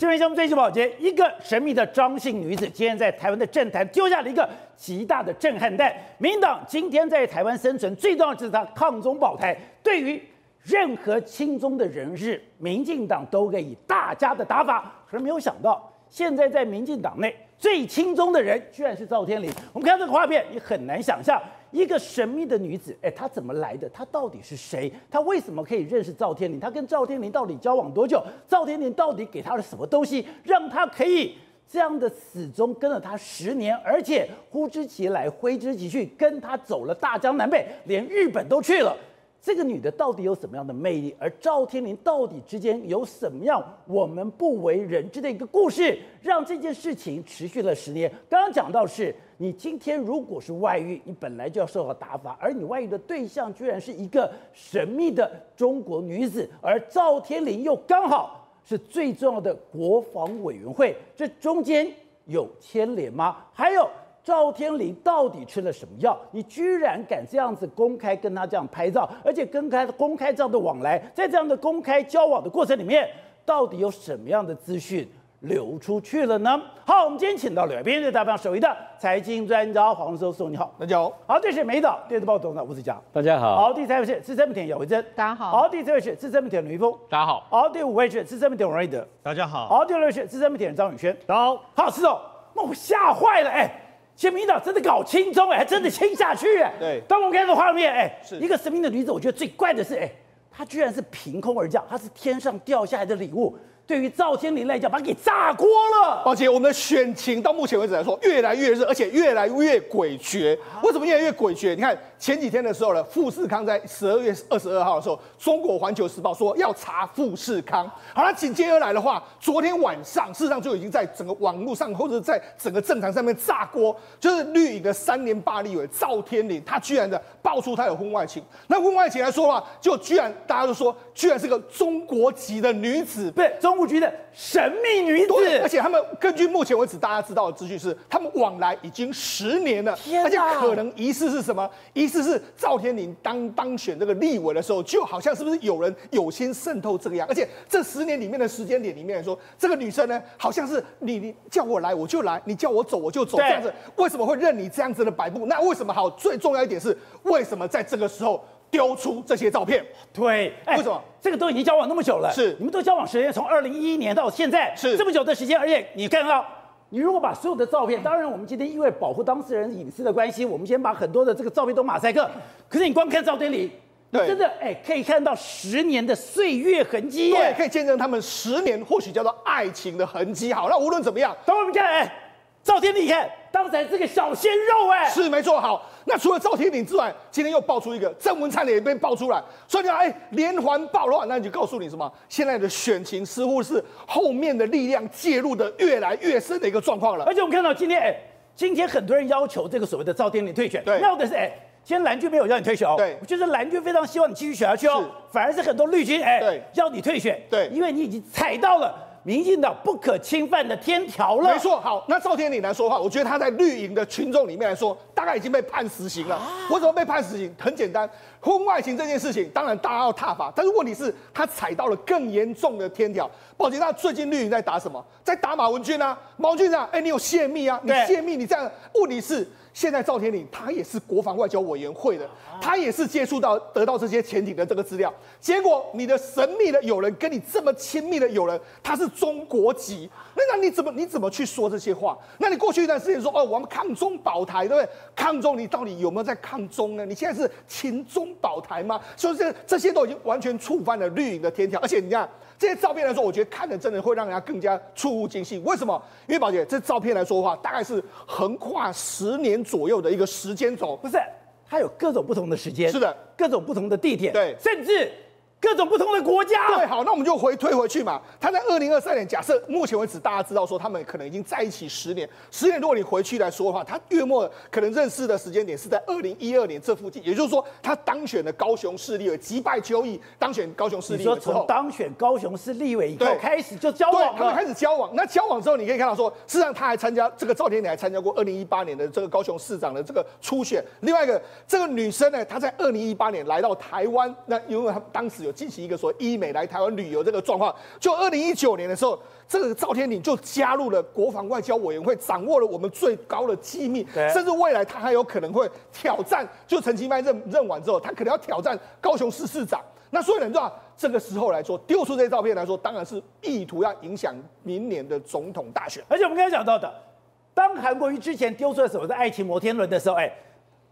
今天节目最新保洁，一个神秘的张姓女子，今天在台湾的政坛丢下了一个极大的震撼弹。民党今天在台湾生存最重要就是他抗中保台，对于任何亲中的人士，民进党都可以大家的打法。可是没有想到，现在在民进党内最亲中的人，居然是赵天麟。我们看这个画面，你很难想象。一个神秘的女子，哎，她怎么来的？她到底是谁？她为什么可以认识赵天林？她跟赵天林到底交往多久？赵天林到底给她了什么东西，让她可以这样的始终跟了他十年，而且呼之即来挥之即去，跟他走了大江南北，连日本都去了。这个女的到底有什么样的魅力？而赵天林到底之间有什么样我们不为人知的一个故事，让这件事情持续了十年？刚刚讲到是，你今天如果是外遇，你本来就要受到打法，而你外遇的对象居然是一个神秘的中国女子，而赵天林又刚好是最重要的国防委员会，这中间有牵连吗？还有？赵天林到底吃了什么药？你居然敢这样子公开跟他这样拍照，而且跟他公开这样的往来，在这样的公开交往的过程里面，到底有什么样的资讯流出去了呢？好，我们今天请到了编辑大方首位的财经专家黄教授，你好，大家好。好，这是美岛电子报董事长吴子嘉，大家好。好，第三位是资深媒体姚维珍，大家好。好，第四位是资深媒体吕一峰，大家好。好，第五位是资深媒体王瑞德，大家好。好，第六位是资深媒体人张宇轩，大家好。好，是哦，那我吓坏了，哎。民进党真的搞亲中哎，还真的亲下去哎。对，当我们看到画面哎，是一个神秘的女子，我觉得最怪的是哎，她居然是凭空而降，她是天上掉下来的礼物。对于赵天麟来讲，把他给炸锅了。宝杰，我们的选情到目前为止来说越来越热，而且越来越诡谲。为什么越来越诡谲？你看前几天的时候呢，富士康在十二月二十二号的时候，中国环球时报说要查富士康。好了，紧接而来的话，昨天晚上事实上就已经在整个网络上或者在整个政坛上面炸锅，就是绿营的三年霸立委赵天麟，他居然的爆出他有婚外情。那婚外情来说的话，就居然大家都说，居然是个中国籍的女子，对中。布局的神秘女子，而且他们根据目前为止大家知道的资讯是，他们往来已经十年了，而且可能疑似是什么？疑似是赵天麟当当选这个立委的时候，就好像是不是有人有心渗透这个样？而且这十年里面的时间点里面来说，这个女生呢，好像是你你叫我来我就来，你叫我走我就走这样子，为什么会任你这样子的摆布？那为什么好？最重要一点是，为什么在这个时候？丢出这些照片，对，为什么？这个都已经交往那么久了，是你们都交往时间从二零一一年到现在，是这么久的时间，而且你看到，你如果把所有的照片，当然我们今天因为保护当事人隐私的关系，我们先把很多的这个照片都马赛克。可是你光看照片里，对，真的哎，可以看到十年的岁月痕迹，对，可以见证他们十年或许叫做爱情的痕迹。好，那无论怎么样，等我们看，哎，赵天麟，你看。当才这个小鲜肉哎，是没错。好，那除了赵天麟之外，今天又爆出一个郑文灿的也被爆出来，所以你看，哎，连环爆的话，那就告诉你什么？现在的选情似乎是后面的力量介入的越来越深的一个状况了。而且我们看到今天，哎，今天很多人要求这个所谓的赵天麟退选，对，要的是哎，今天蓝军没有要你退选哦，对，我觉得蓝军非常希望你继续选下去哦，反而是很多绿军哎，对，要你退选，对，因为你已经踩到了。民进党不可侵犯的天条了。没错，好，那赵天麟来说的话，我觉得他在绿营的群众里面来说，大概已经被判死刑了。为什么被判死刑？很简单，婚外情这件事情，当然大家要踏伐，但是问题是，他踩到了更严重的天条。宝杰，那最近绿营在打什么？在打马文君啊，马文君啊，哎，你有泄密啊？你泄密，你这样，问题是。现在赵天麟他也是国防外交委员会的，他也是接触到得到这些潜艇的这个资料，结果你的神秘的友人跟你这么亲密的友人，他是中国籍，那那你怎么你怎么去说这些话？那你过去一段时间说哦，我们抗中保台，对不对？抗中，你到底有没有在抗中呢？你现在是亲中保台吗？所以这这些都已经完全触犯了绿营的天条，而且你看。这些照片来说，我觉得看的真的会让人家更加触目惊心。为什么？因为宝姐，这照片来说的话，大概是横跨十年左右的一个时间轴，不是？它有各种不同的时间，是的，各种不同的地点，对，甚至。各种不同的国家，对，好，那我们就回推回去嘛。他在二零二三年，假设目前为止大家知道说他们可能已经在一起十年，十年如果你回去来说的话，他月末可能认识的时间点是在二零一二年这附近，也就是说他当选的高雄市立委，击败邱毅当选高雄市立委之后，当选高雄市立委以后开始就交往了，对，他们开始交往。那交往之后，你可以看到说，事实上他还参加这个赵天你还参加过二零一八年的这个高雄市长的这个初选。另外一个这个女生呢，她在二零一八年来到台湾，那因为她当时有。有进行一个说医美来台湾旅游这个状况。就二零一九年的时候，这个赵天麟就加入了国防外交委员会，掌握了我们最高的机密，甚至未来他还有可能会挑战，就陈其迈任任完之后，他可能要挑战高雄市市长。那所以呢，你知道这个时候来说，丢出这些照片来说，当然是意图要影响明年的总统大选。而且我们刚才讲到的，当韩国瑜之前丢出了所谓的爱情摩天轮的时候，哎，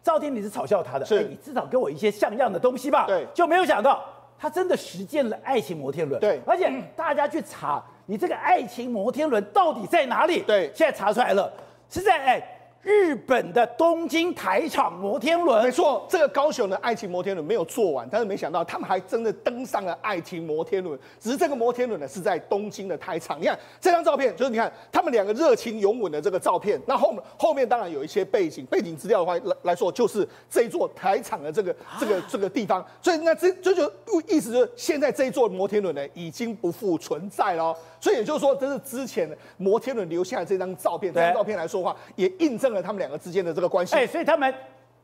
赵天麟是嘲笑他的，是，你至少给我一些像样的东西吧。对，就没有想到他真的实践了爱情摩天轮。对，而且大家去查，你这个爱情摩天轮到底在哪里？对，现在查出来了，是在哎。日本的东京台场摩天轮，没错，这个高雄的爱情摩天轮没有做完，但是没想到他们还真的登上了爱情摩天轮。只是这个摩天轮呢是在东京的台场。你看这张照片，就是你看他们两个热情拥吻的这个照片。那后后面当然有一些背景，背景资料的话来来说，就是这一座台场的这个这个这个地方。所以那这这就意思就是现在这一座摩天轮呢已经不复存在了。所以也就是说，这是之前摩天轮留下的这张照片。这张照片来说的话，也印证了他们两个之间的这个关系。哎，所以他们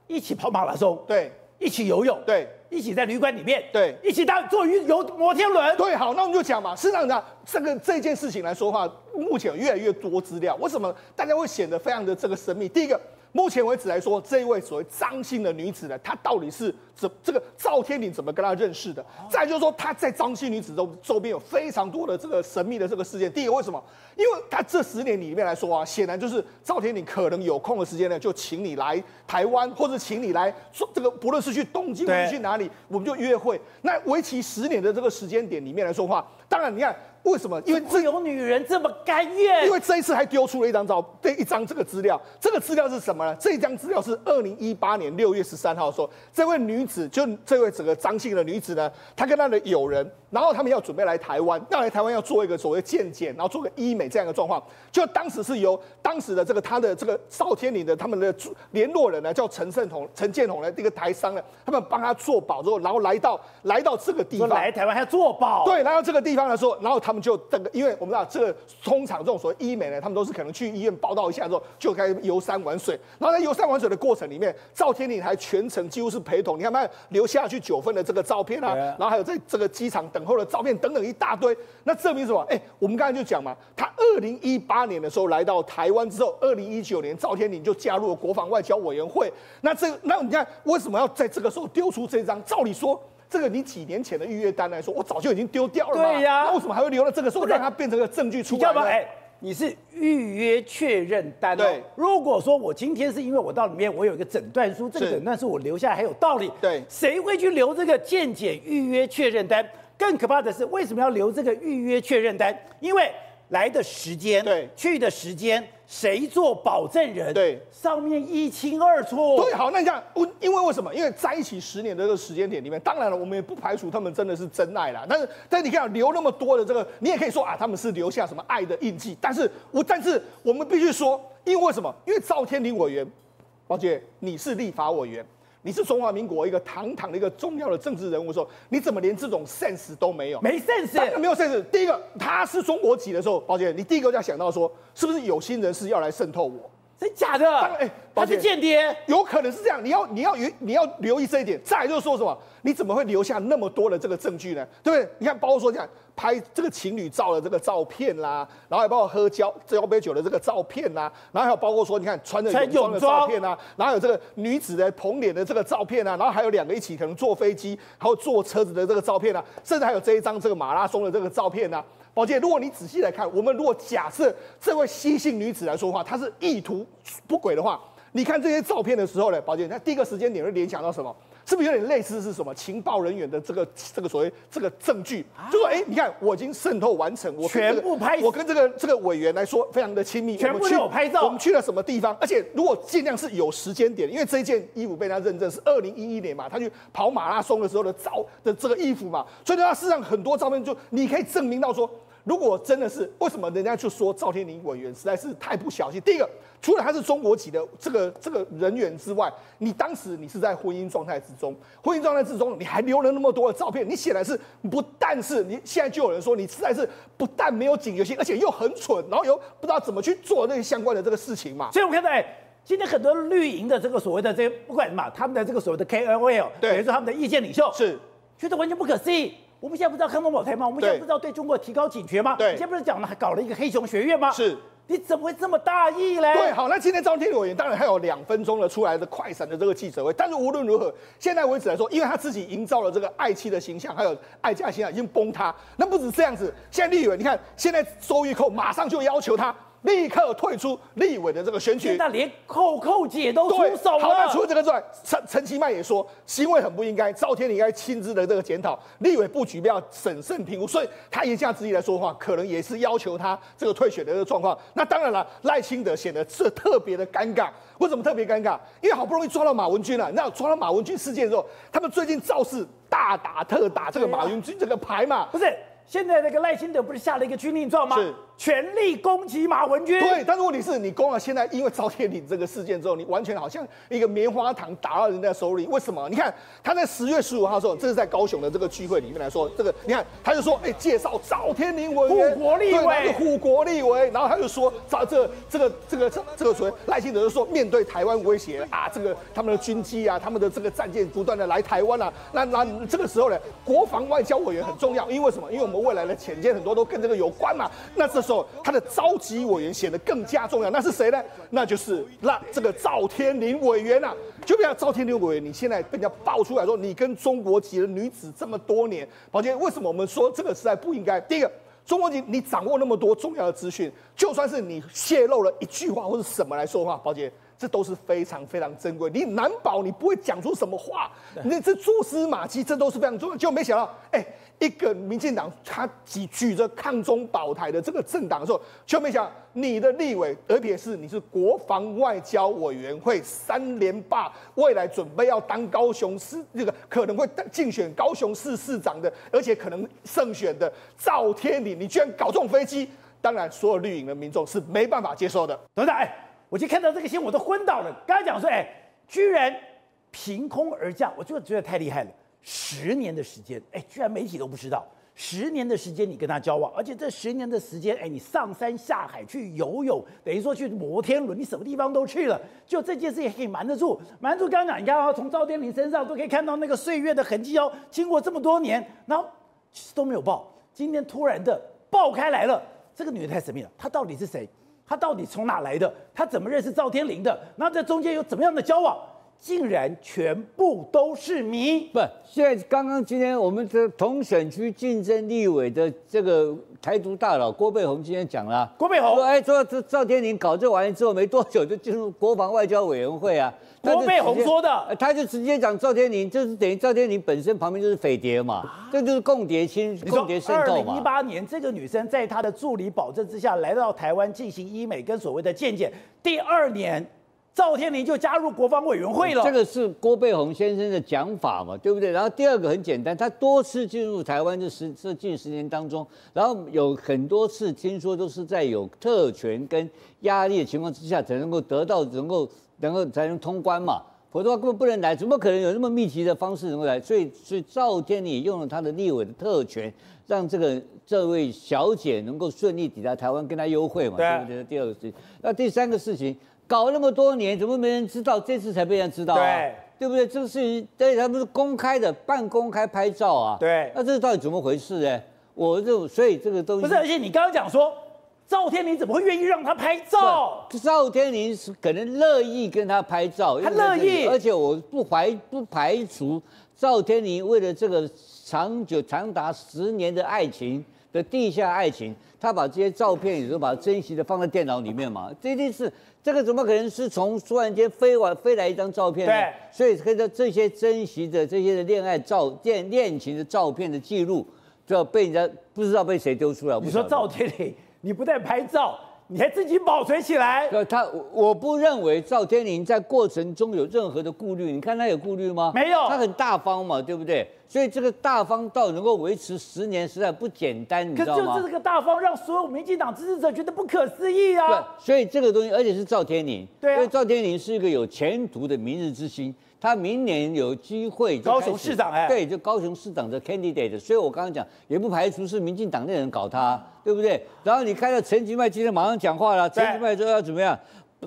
一起跑马拉松，对，一起游泳，对，一起在旅馆里面，对，一起当坐游摩天轮。对，好，那我们就讲嘛。事实上呢，这个这件事情来说的话，目前有越来越多资料。为什么大家会显得非常的这个神秘？第一个。目前为止来说，这一位所谓张姓的女子呢，她到底是怎这个赵天麟怎么跟她认识的？再就是说，她在张姓女子周周边有非常多的这个神秘的这个事件。第一个为什么？因为她这十年里面来说啊，显然就是赵天麟可能有空的时间呢，就请你来台湾，或者请你来说这个，不论是去东京，或者去哪里，我们就约会。那为期十年的这个时间点里面来说的话，当然你看。为什么？因为这有女人这么甘愿。因为这一次还丢出了一张照，这一张这个资料。这个资料是什么呢？这一张资料是二零一八年六月十三号说，这位女子就这位整个张姓的女子呢，她跟她的友人，然后他们要准备来台湾，要来台湾要做一个所谓健检，然后做个医美这样一个状况。就当时是由当时的这个他的这个赵天麟的他们的联络人呢，叫陈胜同、陈建宏呢这个台商呢，他们帮他做保之后，然后来到来到这个地方，来台湾还要做保，对，来到这个地方的时候，然后他们就整个，因为我们知道这个通常这种所谓医美呢，他们都是可能去医院报道一下之后就开始游山玩水，然后在游山玩水的过程里面，赵天麟还全程几乎是陪同，你看他留下去九份的这个照片啊，然后还有在这个机场等候的照片等等一大堆，那证明什么？哎，我们刚才就讲嘛，他二零一八年的时候来到台湾之后，二零一九年赵天麟就加入了国防外交委员会，那这那你看为什么要在这个时候丢出这张？照理说。这个你几年前的预约单来说，我早就已经丢掉了。对呀，那为什么还会留到这个时候，让它变成个证据出来？你知道吗？哎，你是预约确认单。对，如果说我今天是因为我到里面我有一个诊断书，这个诊断书我留下来还有道理。对，谁会去留这个健检预约确认单？更可怕的是，为什么要留这个预约确认单？因为来的时间，对，去的时间。谁做保证人？对，上面一清二楚。对，好，那你讲，因为为什么？因为在一起十年的这个时间点里面，当然了，我们也不排除他们真的是真爱啦。但是，但你看留那么多的这个，你也可以说啊，他们是留下什么爱的印记。但是我，但是我们必须说，因为为什么？因为赵天林委员，宝姐，你是立法委员。你是中华民国一个堂堂的一个重要的政治人物的时候，你怎么连这种 sense 都没有？没 sense，没有 sense。第一个，他是中国籍的时候，宝姐，你第一个就要想到说，是不是有心人士要来渗透我？真假的？哎，他是间谍，有可能是这样。你要你要你要留意这一点。再来就是说什么？你怎么会留下那么多的这个证据呢？对不对？你看，包括说这样拍这个情侣照的这个照片啦，然后还包括喝交交杯酒的这个照片啦，然后还有包括说你看穿着泳装的照片啊，然后有这个女子的捧脸的这个照片啊，然后还有两个一起可能坐飞机，还有坐车子的这个照片啊，甚至还有这一张这个马拉松的这个照片啊。宝剑，如果你仔细来看，我们如果假设这位西姓女子来说的话，她是意图不轨的话，你看这些照片的时候呢，宝剑，那第一个时间点会联想到什么？是不是有点类似是什么情报人员的这个这个所谓这个证据？就说哎，你看我已经渗透完成，我全部拍，我跟这个这个委员来说非常的亲密，全部有拍照。我们去了什么地方？而且如果尽量是有时间点，因为这件衣服被他认证是二零一一年嘛，他去跑马拉松的时候的照的这个衣服嘛，所以他事实上很多照片就你可以证明到说。如果真的是为什么人家就说赵天麟委员实在是太不小心？第一个，除了他是中国籍的这个这个人员之外，你当时你是在婚姻状态之中，婚姻状态之中你还留了那么多的照片，你显然是不但是你现在就有人说你实在是不但没有警觉性，而且又很蠢，然后又不知道怎么去做那些相关的这个事情嘛。所以我们看到，哎，今天很多绿营的这个所谓的这些不管什么，他们的这个所谓的 KOL，对，等于说他们的意见领袖是。觉得完全不可思议，我们现在不知道抗中保台吗？我们现在不知道对中国提高警觉吗？对，现在不是讲了还搞了一个黑熊学院吗？是。你怎么会这么大意嘞？对，好，那今天张天麟委员当然还有两分钟的出来的快闪的这个记者会，但是无论如何，现在为止来说，因为他自己营造了这个爱妻的形象，还有爱家形象已经崩塌。那不止这样子，现在立委，你看现在周玉蔻马上就要求他。立刻退出立委的这个选举，那连扣扣姐都出手了。好，那除了这个之外，陈陈其迈也说行为很不应该，赵天麟应该亲自的这个检讨立委布局，不要审慎评估。所以他言下之意来说的话，可能也是要求他这个退选的这个状况。那当然了，赖清德显得是特别的尴尬。为什么特别尴尬？因为好不容易抓到马文君了，那抓到马文君事件之后，他们最近造势大打特打这个马文君这个牌嘛，不是？现在那个赖清德不是下了一个军令状吗？是。全力攻击马文君。对，但是问题是你攻了，现在因为赵天麟这个事件之后，你完全好像一个棉花糖打到人家手里。为什么？你看他在十月十五号的时候，这是在高雄的这个聚会里面来说，这个你看他就说，哎、介绍赵天麟委员，护国立委，护国立威，然后他就说，找这个、这个这个这个所谓赖清德就说，面对台湾威胁啊，这个他们的军机啊，他们的这个战舰不断的来台湾啊，那那这个时候呢，国防外交委员很重要，因为什么？因为我们未来的潜舰很多都跟这个有关嘛。那这时候他的召集委员显得更加重要，那是谁呢？那就是那这个赵天林委员啊。就比如赵天林委员，你现在被人家爆出来说，你跟中国籍的女子这么多年，宝杰，为什么我们说这个时代不应该？第一个，中国籍你掌握那么多重要的资讯，就算是你泄露了一句话或者什么来说话，宝杰。这都是非常非常珍贵，你难保你不会讲出什么话，你这蛛丝马迹，这都是非常重要。就没想到，哎，一个民进党他举举着抗中保台的这个政党的时候，就没想到你的立委，而且是你是国防外交委员会三连霸，未来准备要当高雄市这个可能会竞选高雄市市长的，而且可能胜选的赵天麟，你居然搞这种飞机，当然所有绿营的民众是没办法接受的。董事长，哎。我就看到这个新闻，我都昏倒了。刚才讲说，哎，居然凭空而降，我就觉得太厉害了。十年的时间，哎，居然媒体都不知道。十年的时间你跟他交往，而且这十年的时间，哎，你上山下海去游泳，等于说去摩天轮，你什么地方都去了。就这件事也可以瞒得住，瞒住。刚刚讲，你看啊，从赵天麟身上都可以看到那个岁月的痕迹哦。经过这么多年，然后其实都没有爆，今天突然的爆开来了。这个女的太神秘了，她到底是谁？他到底从哪来的？他怎么认识赵天林的？那这中间有怎么样的交往？竟然全部都是谜。不，现在刚刚今天我们的同选区竞争立委的这个台独大佬郭背红今天讲了，郭背红说，哎，说这赵天麟搞这玩意之后没多久就进入国防外交委员会啊。郭背红说的，他就直接讲赵天麟，就是等于赵天麟本身旁边就是匪谍嘛，啊、这就是共谍亲、共谍渗透嘛。二零一八年，这个女生在她的助理保证之下来到台湾进行医美跟所谓的健检，第二年。赵天麟就加入国防委员会了，这个是郭背红先生的讲法嘛，对不对？然后第二个很简单，他多次进入台湾这十这近十年当中，然后有很多次听说都是在有特权跟压力的情况之下才能够得到，能够能够才能通关嘛，否则的话根本不能来，怎么可能有那么密集的方式能够来？所以所以赵天麟用了他的立委的特权，让这个这位小姐能够顺利抵达台湾跟他幽会嘛，对不对？第二个事情，那第三个事情。搞那么多年，怎么没人知道？这次才被人知道啊？对，对不对？这个事情，对，他们是公开的，半公开拍照啊。对，那这到底怎么回事呢？我就所以这个东西不是，而且你刚刚讲说赵天麟怎么会愿意让他拍照？赵天麟是可能乐意跟他拍照，他乐意，而且我不怀不排除赵天麟为了这个长久长达十年的爱情的地下爱情，他把这些照片也都把它珍惜的放在电脑里面嘛，这件事。这个怎么可能是从突然间飞完飞来一张照片呢？对，所以跟着这些珍惜的这些的恋爱照、恋恋情的照片的记录，就要被人家不知道被谁丢出来。你说赵天磊，你不但拍照，你还自己保存起来？他，我不认为赵天麟在过程中有任何的顾虑。你看他有顾虑吗？没有，他很大方嘛，对不对？所以这个大方到能够维持十年，实在不简单，你知道吗？可是就这个大方，让所有民进党支持者觉得不可思议啊！对，所以这个东西，而且是赵天麟，对啊，因为赵天麟是一个有前途的明日之星，他明年有机会高雄市长哎，对，就高雄市长的 candidate。所以我刚刚讲，也不排除是民进党内人搞他，对不对？然后你看到陈吉迈今天马上讲话了，陈吉迈说要怎么样，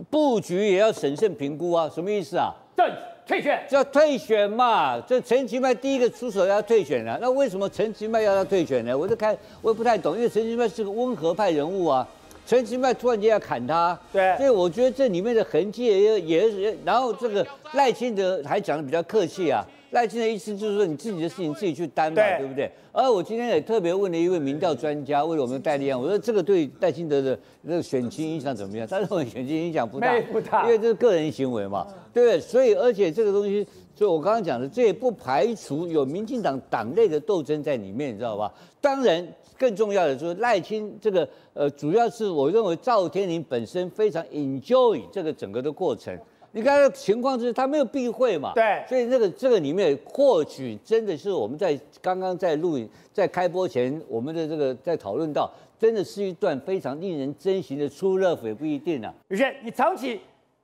布局也要审慎评估啊，什么意思啊？对。退选，叫退选嘛。这陈其迈第一个出手要退选了，那为什么陈其迈要他退选呢？我就看我也不太懂，因为陈其迈是个温和派人物啊。陈其迈突然间要砍他，对，所以我觉得这里面的痕迹也也也，然后这个赖清德还讲的比较客气啊。赖清德意思就是说，你自己的事情自己去担嘛，对，对不对？而我今天也特别问了一位民调专家，为了我们戴立安，我说这个对赖清德的那个选情影响怎么样？他认为选情影响不大，不大，因为这是个人行为嘛，对不对？所以而且这个东西，所以我刚刚讲的，这也不排除有民进党党内的斗争在里面，你知道吧？当然，更重要的就是赖清这个呃，主要是我认为赵天麟本身非常 enjoy 这个整个的过程。你看的情况就是他没有避讳嘛，对，所以那个这个里面或许真的是我们在刚刚在录影在开播前，我们的这个在讨论到，真的是一段非常令人珍惜的出热粉，也不一定啊。宇轩，你长期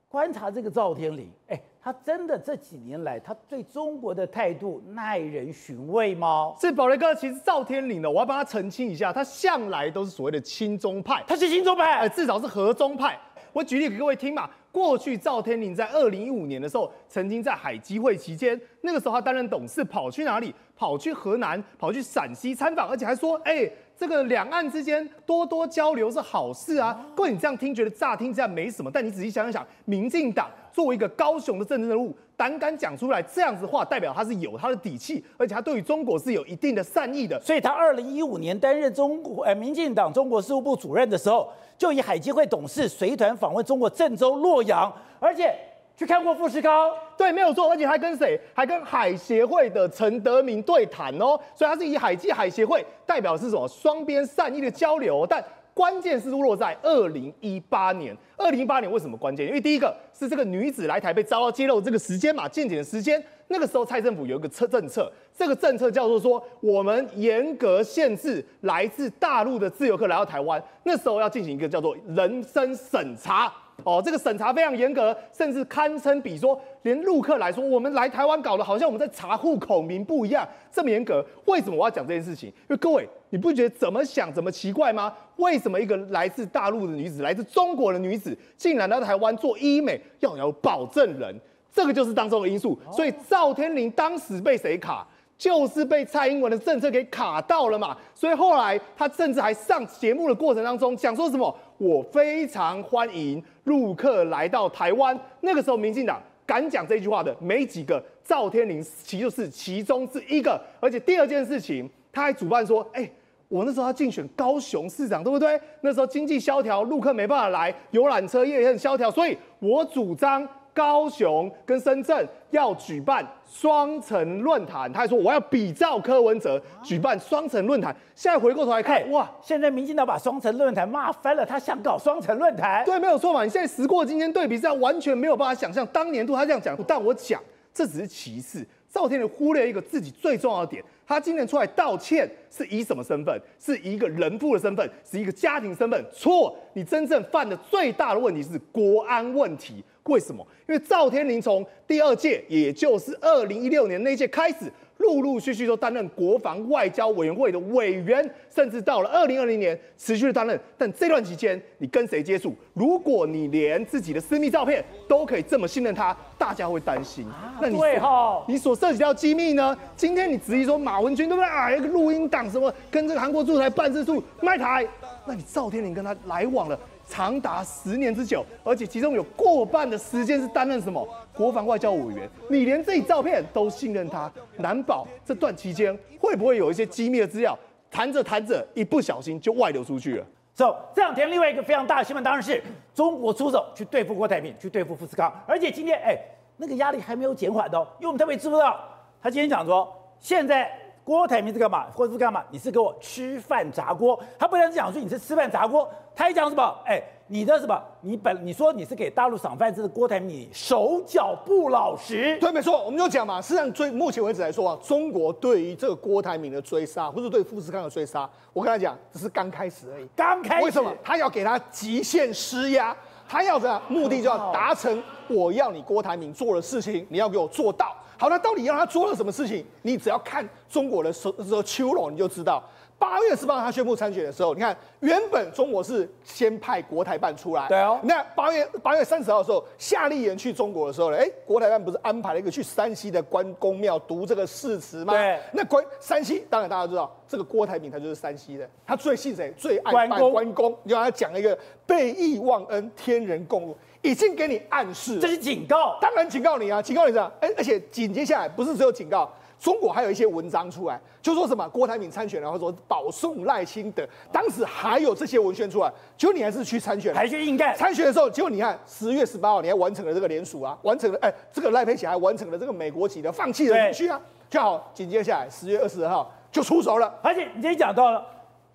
观察这个赵天麟，哎，他真的这几年来他对中国的态度耐人寻味吗？是宝雷哥，其实赵天麟呢，我要帮他澄清一下，他向来都是所谓的亲中派，他是亲中派，呃，至少是和中派。我举例给各位听嘛。过去赵天麟在二零一五年的时候，曾经在海基会期间，那个时候他担任董事，跑去哪里？跑去河南，跑去陕西参访，而且还说，哎、欸，这个两岸之间多多交流是好事啊。各位，你这样听觉得乍听之下没什么，但你仔细想想，民进党作为一个高雄的政治人物，胆敢讲出来这样子的话，代表他是有他的底气，而且他对于中国是有一定的善意的。所以他二零一五年担任中国呃民进党中国事务部主任的时候。就以海基会董事随团访问中国郑州、洛阳，而且去看过富士康，对，没有错，而且还跟谁？还跟海协会的陈德明对谈哦。所以他是以海基海协会代表是什么？双边善意的交流。但关键是落在二零一八年。二零一八年为什么关键？因为第一个是这个女子来台被遭到揭露这个时间嘛，见检的时间。那个时候蔡政府有一个策政策，这个政策叫做说，我们严格限制来自大陆的自由客来到台湾。那时候要进行一个叫做人身审查，哦，这个审查非常严格，甚至堪称比说连陆客来说，我们来台湾搞的好像我们在查户口名簿一样，这么严格。为什么我要讲这件事情？因为各位，你不觉得怎么想怎么奇怪吗？为什么一个来自大陆的女子，来自中国的女子，竟然来到台湾做医美，要有保证人？这个就是当中的因素，所以赵天麟当时被谁卡，就是被蔡英文的政策给卡到了嘛。所以后来他甚至还上节目的过程当中讲说什么，我非常欢迎陆客来到台湾。那个时候民进党敢讲这句话的没几个，赵天麟其就是其中之一个。而且第二件事情，他还主办说，哎，我那时候要竞选高雄市长，对不对？那时候经济萧条，陆客没办法来，游览车业也很萧条，所以我主张。高雄跟深圳要举办双城论坛，他还说我要比照柯文哲举办双城论坛。现在回过头来看，哇，现在民进党把双城论坛骂翻了，他想搞双城论坛，对，没有错嘛。你现在时过今天对比，这样完全没有办法想象当年度他这样讲。但我讲这只是其次，赵天麟忽略一个自己最重要的点，他今天出来道歉是以什么身份？是一个人父的身份，是一个家庭身份？错，你真正犯的最大的问题是国安问题。为什么？因为赵天麟从第二届，也就是二零一六年那届开始，陆陆续续都担任国防外交委员会的委员，甚至到了二零二零年持续的担任。但这段期间，你跟谁接触？如果你连自己的私密照片都可以这么信任他，大家会担心。那你所你所涉及到机密呢？今天你质疑说马文君对不对啊？一个录音档什么跟这个韩国驻台办事处卖台，那你赵天麟跟他来往了？长达十年之久，而且其中有过半的时间是担任什么国防外交委员，你连这照片都信任他，难保这段期间会不会有一些机密的资料，谈着谈着一不小心就外流出去了。走、so，这两天另外一个非常大的新闻当然是中国出手去对付郭台铭，去对付富士康，而且今天哎，那个压力还没有减缓的，因为我们特别知不知道，他今天讲说现在郭台铭是干嘛，或者是干嘛？你是给我吃饭砸锅，他不但是讲说你是吃饭砸锅。他还讲什么？哎，你的什么？你本你说你是给大陆赏饭吃的郭台铭，手脚不老实。对，没错，我们就讲嘛。实际上，最目前为止来说啊，中国对于这个郭台铭的追杀，或者对富士康的追杀，我跟他讲，只是刚开始而已。刚开始。为什么？他要给他极限施压，他要的目的就要达成，我要你郭台铭做的事情，你要给我做到。好，那到底要他做了什么事情？你只要看中国的时候秋龙，你就知道。八月十八号他宣布参选的时候，你看原本中国是先派国台办出来，对哦。那八月八月三十号的时候，夏立言去中国的时候呢，哎，国台办不是安排了一个去山西的关公庙读这个誓词吗？对。那关山西，当然大家知道，这个郭台铭他就是山西的，他最信谁？最爱拜关公。关公，你让他讲一个被义忘恩，天人共怒，已经给你暗示，这是警告。当然警告你啊，警告你这样，而而且紧接下来不是只有警告。中国还有一些文章出来，就说什么郭台铭参选，然后说保送赖清德，当时还有这些文宣出来，结果你还是去参选，还去硬干。参选的时候，结果你看十月十八号，你还完成了这个联署啊，完成了，哎，这个赖佩霞还完成了这个美国籍的放弃的程序啊，就好，紧接下来十月二十二号就出手了，而且你今天讲到了。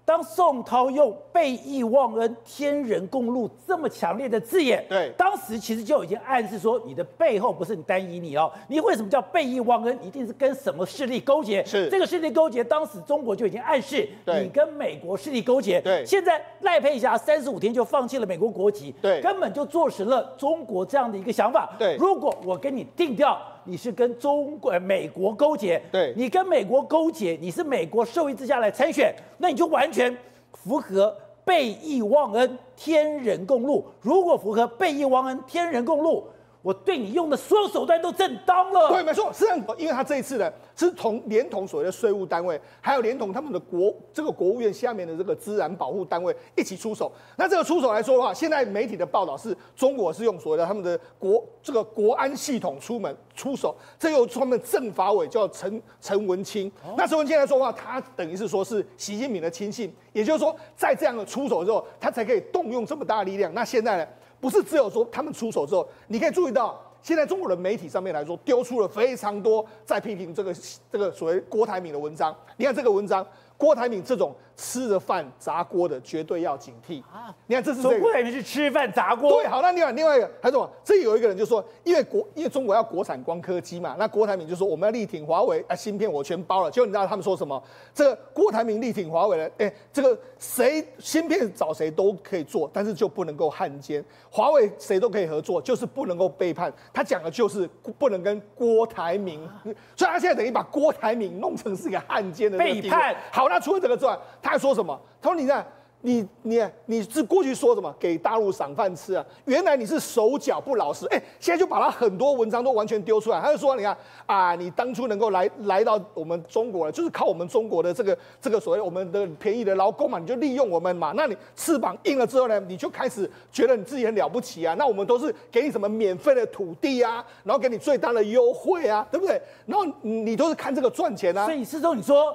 当宋涛用背义忘恩、天人共怒这么强烈的字眼，对，当时其实就已经暗示说，你的背后不是你单一你哦，你为什么叫背义忘恩？一定是跟什么势力勾结？是这个势力勾结，当时中国就已经暗示你跟美国势力勾结。对，现在赖佩霞三十五天就放弃了美国国籍，对，根本就坐实了中国这样的一个想法。对，如果我跟你定调。你是跟中国、美国勾结，对，你跟美国勾结，你是美国受益之下来参选，那你就完全符合背义忘恩、天人共怒。如果符合背义忘恩、天人共怒，我对你用的所有手段都正当了。对，没错，是这样，因为他这一次呢，是同连同所谓的税务单位，还有连同他们的国这个国务院下面的这个自然保护单位一起出手。那这个出手来说的话，现在媒体的报道是中国是用所谓的他们的国这个国安系统出门出手，这由他们政法委叫陈陈文清。哦、那陈文清来说的话，他等于是说是习近平的亲信，也就是说，在这样的出手之后，他才可以动用这么大的力量。那现在呢？不是只有说他们出手之后，你可以注意到，现在中国的媒体上面来说，丢出了非常多在批评这个这个所谓郭台铭的文章。你看这个文章。郭台铭这种吃着饭砸锅的，绝对要警惕啊！你看，这是、这个、郭台铭是吃饭砸锅。对，好，那另外另外一个还有什么？这有一个人就说，因为国因为中国要国产光刻机嘛，那郭台铭就说我们要力挺华为啊，芯片我全包了。结果你知道他们说什么？这个郭台铭力挺华为的，哎，这个谁芯片找谁都可以做，但是就不能够汉奸。华为谁都可以合作，就是不能够背叛。他讲的就是不能跟郭台铭，所以他现在等于把郭台铭弄成是一个汉奸的背叛。好。那除了这个之外，他还说什么？他说：“你看。”你你你是过去说什么给大陆赏饭吃啊？原来你是手脚不老实，哎，现在就把他很多文章都完全丢出来。他就说，你看啊，你当初能够来来到我们中国了，就是靠我们中国的这个这个所谓我们的便宜的劳工嘛，你就利用我们嘛。那你翅膀硬了之后呢，你就开始觉得你自己很了不起啊。那我们都是给你什么免费的土地啊，然后给你最大的优惠啊，对不对？然后你都是看这个赚钱啊。所以施宗，你说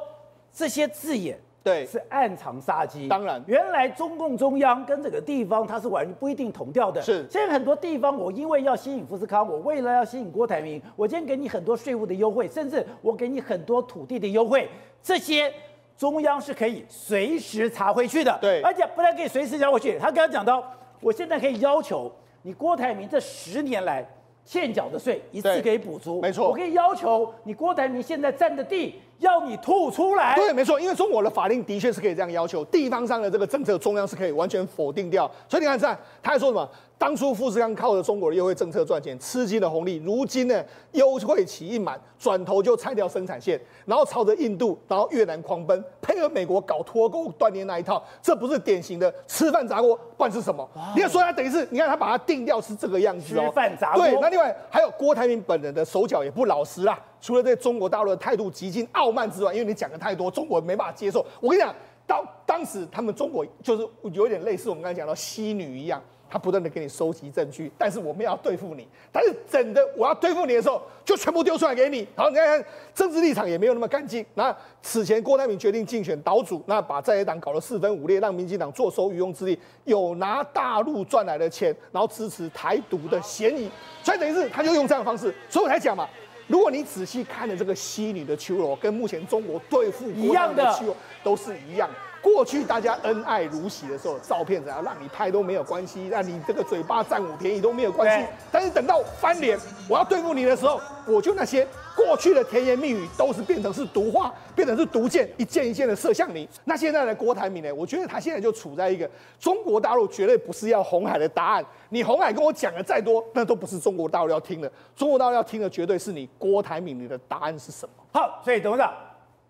这些字眼。对，是暗藏杀机。当然，原来中共中央跟整个地方，它是完全不一定同调的。是，现在很多地方，我因为要吸引富士康，我为了要吸引郭台铭，我今天给你很多税务的优惠，甚至我给你很多土地的优惠，这些中央是可以随时查回去的。对，而且不但可以随时查回去，他刚刚讲到，我现在可以要求你郭台铭这十年来欠缴的税一次可以补足。没错，我可以要求你郭台铭现在占的地。要你吐出来？对，没错，因为中国的法令的确是可以这样要求，地方上的这个政策，中央是可以完全否定掉。所以你看，这样他还说什么？当初富士康靠着中国的优惠政策赚钱，吃尽了红利。如今呢，优惠期一满，转头就拆掉生产线，然后朝着印度、然后越南狂奔，配合美国搞脱钩断链那一套，这不是典型的吃饭砸锅，不然是什么？你看，所以他等于是，你看他把它定掉是这个样子哦。吃饭砸锅。对，那另外还有郭台铭本人的手脚也不老实啦。除了对中国大陆的态度极尽傲慢之外，因为你讲的太多，中国没办法接受。我跟你讲，当当时他们中国就是有点类似我们刚才讲到西女一样，他不断的给你收集证据，但是我们要对付你，但是整的我要对付你的时候，就全部丢出来给你。好，你看看政治立场也没有那么干净。那此前郭台铭决定竞选岛主，那把在野党搞得四分五裂，让民进党坐收渔翁之利，有拿大陆赚来的钱，然后支持台独的嫌疑。所以等于是他就用这样的方式，所以我才讲嘛。如果你仔细看了这个西女的秋楼，跟目前中国对付国家的秋楼都是一样。过去大家恩爱如洗的时候，照片只要让你拍都没有关系，让你这个嘴巴占我便宜都没有关系。但是等到翻脸，我要对付你的时候，我就那些过去的甜言蜜语都是变成是毒话，变成是毒箭，一箭一箭的射向你。那现在的郭台铭呢？我觉得他现在就处在一个中国大陆绝对不是要红海的答案。你红海跟我讲的再多，那都不是中国大陆要听的。中国大陆要听的绝对是你郭台铭，你的答案是什么？好，所以董事长。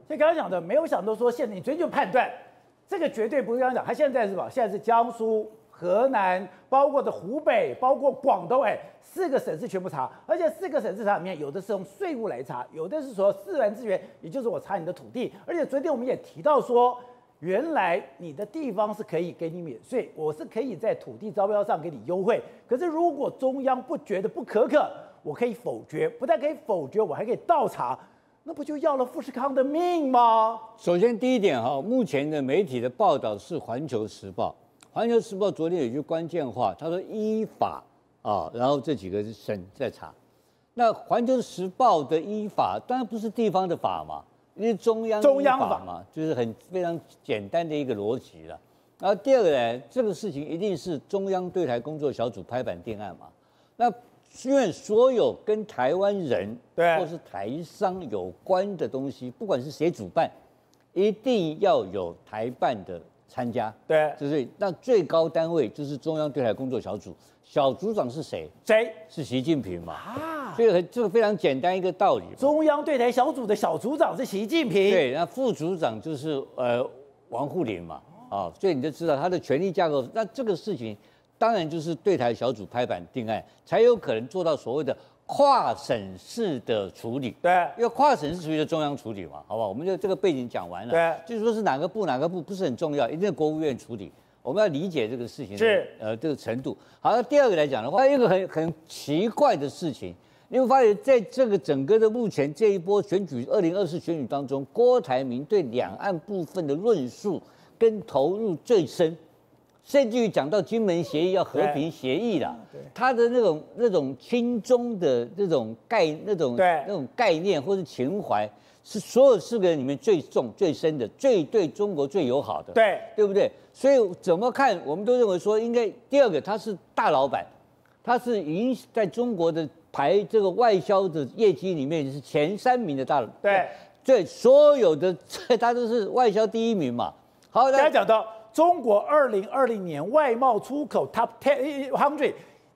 所以刚刚讲的，没有想到说现在你直接就判断，这个绝对不是这样讲，他现在是什么？现在是江苏、河南，包括的湖北，包括广东，哎，四个省市全部查，而且四个省市查里面，有的是用税务来查，有的是说自然资源，也就是我查你的土地。而且昨天我们也提到说，原来你的地方是可以给你免税，我是可以在土地招标上给你优惠。可是如果中央不觉得不可可，我可以否决，不但可以否决，我还可以倒查，那不就要了富士康的命吗？首先第一点哈，目前的媒体的报道是《环球时报》，《环球时报》昨天有一句关键话，他说依法啊，然后这几个省在查。那《环球时报》的依法当然不是地方的法嘛，因为中央中央法嘛，就是很非常简单的一个逻辑了。然后第二个呢，这个事情一定是中央对台工作小组拍板定案嘛，那。因为所有跟台湾人对，或是台商有关的东西，不管是谁主办，一定要有台办的参加。对，就是那最高单位就是中央对台工作小组，小组长是谁？谁？是习近平嘛？啊，所以很这个非常简单一个道理。中央对台小组的小组长是习近平。对，那副组长就是呃王沪宁嘛。啊，所以你就知道他的权力架构。那这个事情。当然就是对台小组拍板定案，才有可能做到所谓的跨省市的处理。对，因为跨省市属于中央处理嘛，好不好？我们就这个背景讲完了。对，就是说是哪个部哪个部不是很重要，一定是国务院处理。我们要理解这个事情是呃这个程度。好，那第二个来讲的话，一个很很奇怪的事情，你会发现在这个整个的目前这一波选举二零二四选举当中，郭台铭对两岸部分的论述跟投入最深。甚至于讲到金门协议要和平协议了，他的那种那种亲中的那种概那种那种概念或者情怀，是所有四个人里面最重最深的，最对中国最友好的，对对不对？所以怎么看，我们都认为说，应该第二个他是大老板，他是影在中国的排这个外销的业绩里面是前三名的大老板，对对，所有的 他都是外销第一名嘛。好，大家讲到。中国二零二零年外贸出口 top ten hundred，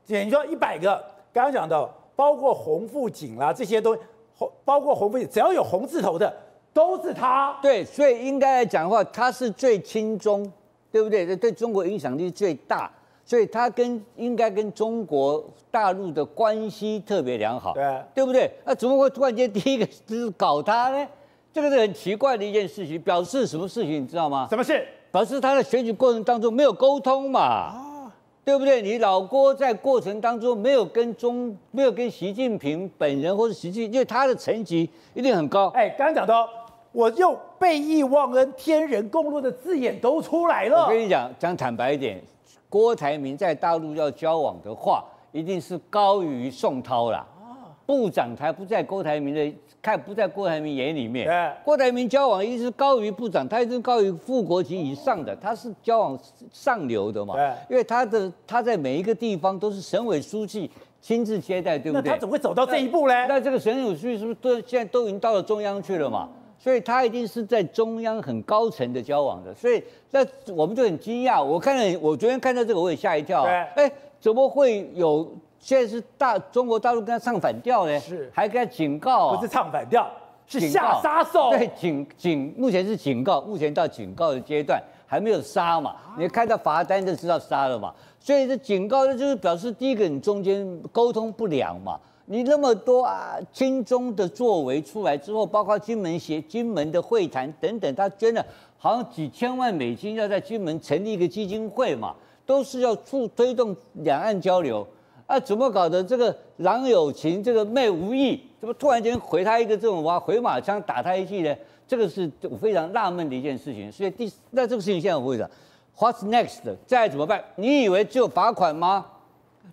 等于说一百个，刚刚讲到，包括红富锦啦这些东西，红包括红富锦，只要有红字头的都是他。对，所以应该来讲的话，他是最亲中，对不对？对中国影响力最大，所以他跟应该跟中国大陆的关系特别良好，对，对不对？那怎么会突然间第一个就是搞他呢？这个是很奇怪的一件事情，表示什么事情你知道吗？什么事？表示他在选举过程当中没有沟通嘛，啊，对不对？你老郭在过程当中没有跟中，没有跟习近平本人或者习近，因为他的层级一定很高。哎，刚刚讲到，我用背义忘恩、天人共怒的字眼都出来了。我跟你讲，讲坦白一点，郭台铭在大陆要交往的话，一定是高于宋涛啦。啊，部长才不在郭台铭的。看不在郭台铭眼里面，郭台铭交往一直高于部长，他一直高于副国级以上的，他是交往上流的嘛。因为他的他在每一个地方都是省委书记亲自接待，对不对？那他怎么会走到这一步呢？那这个省委书记是不是都现在都已经到了中央去了嘛？所以他一定是在中央很高层的交往的，所以那我们就很惊讶。我看了，我昨天看到这个我也吓一跳。哎，怎么会有？现在是大中国大陆跟他唱反调呢，是还跟他警告，不是唱反调，是下杀手。对，警警目前是警告，目前到警告的阶段，还没有杀嘛。你看到罚单就知道杀了嘛。所以这警告就是表示第一个你中间沟通不良嘛。你那么多啊亲中的作为出来之后，包括金门协金门的会谈等等，他捐了好像几千万美金要在金门成立一个基金会嘛，都是要促推动两岸交流。啊，怎么搞的？这个郎有情，这个妹无意，怎么突然间回他一个这种哇回马枪打他一记呢？这个是我非常纳闷的一件事情。所以第那这个事情现在我会讲，What's next？再怎么办？你以为只有罚款吗？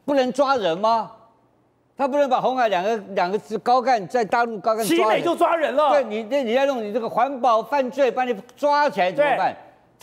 不能抓人吗？他不能把红海两个两个字高干在大陆高干抓人，美就抓人了。对你，那你要用你这个环保犯罪，把你抓起来怎么办？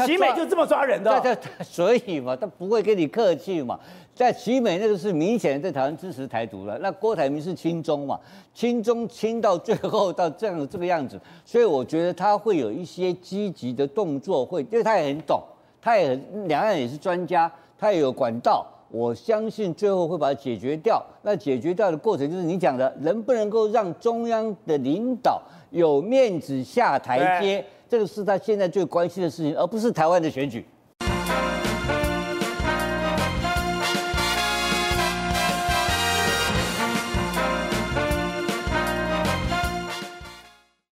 奇美就这么抓人的。对对，所以嘛，他不会跟你客气嘛。在奇美那个是明显在台湾支持台独了，那郭台铭是亲中嘛，亲中亲到最后到这样这个样子，所以我觉得他会有一些积极的动作，会因为他也很懂，他也很两岸也是专家，他也有管道我相信最后会把它解决掉。那解决掉的过程就是你讲的，能不能够让中央的领导有面子下台阶，这个是他现在最关心的事情，而不是台湾的选举。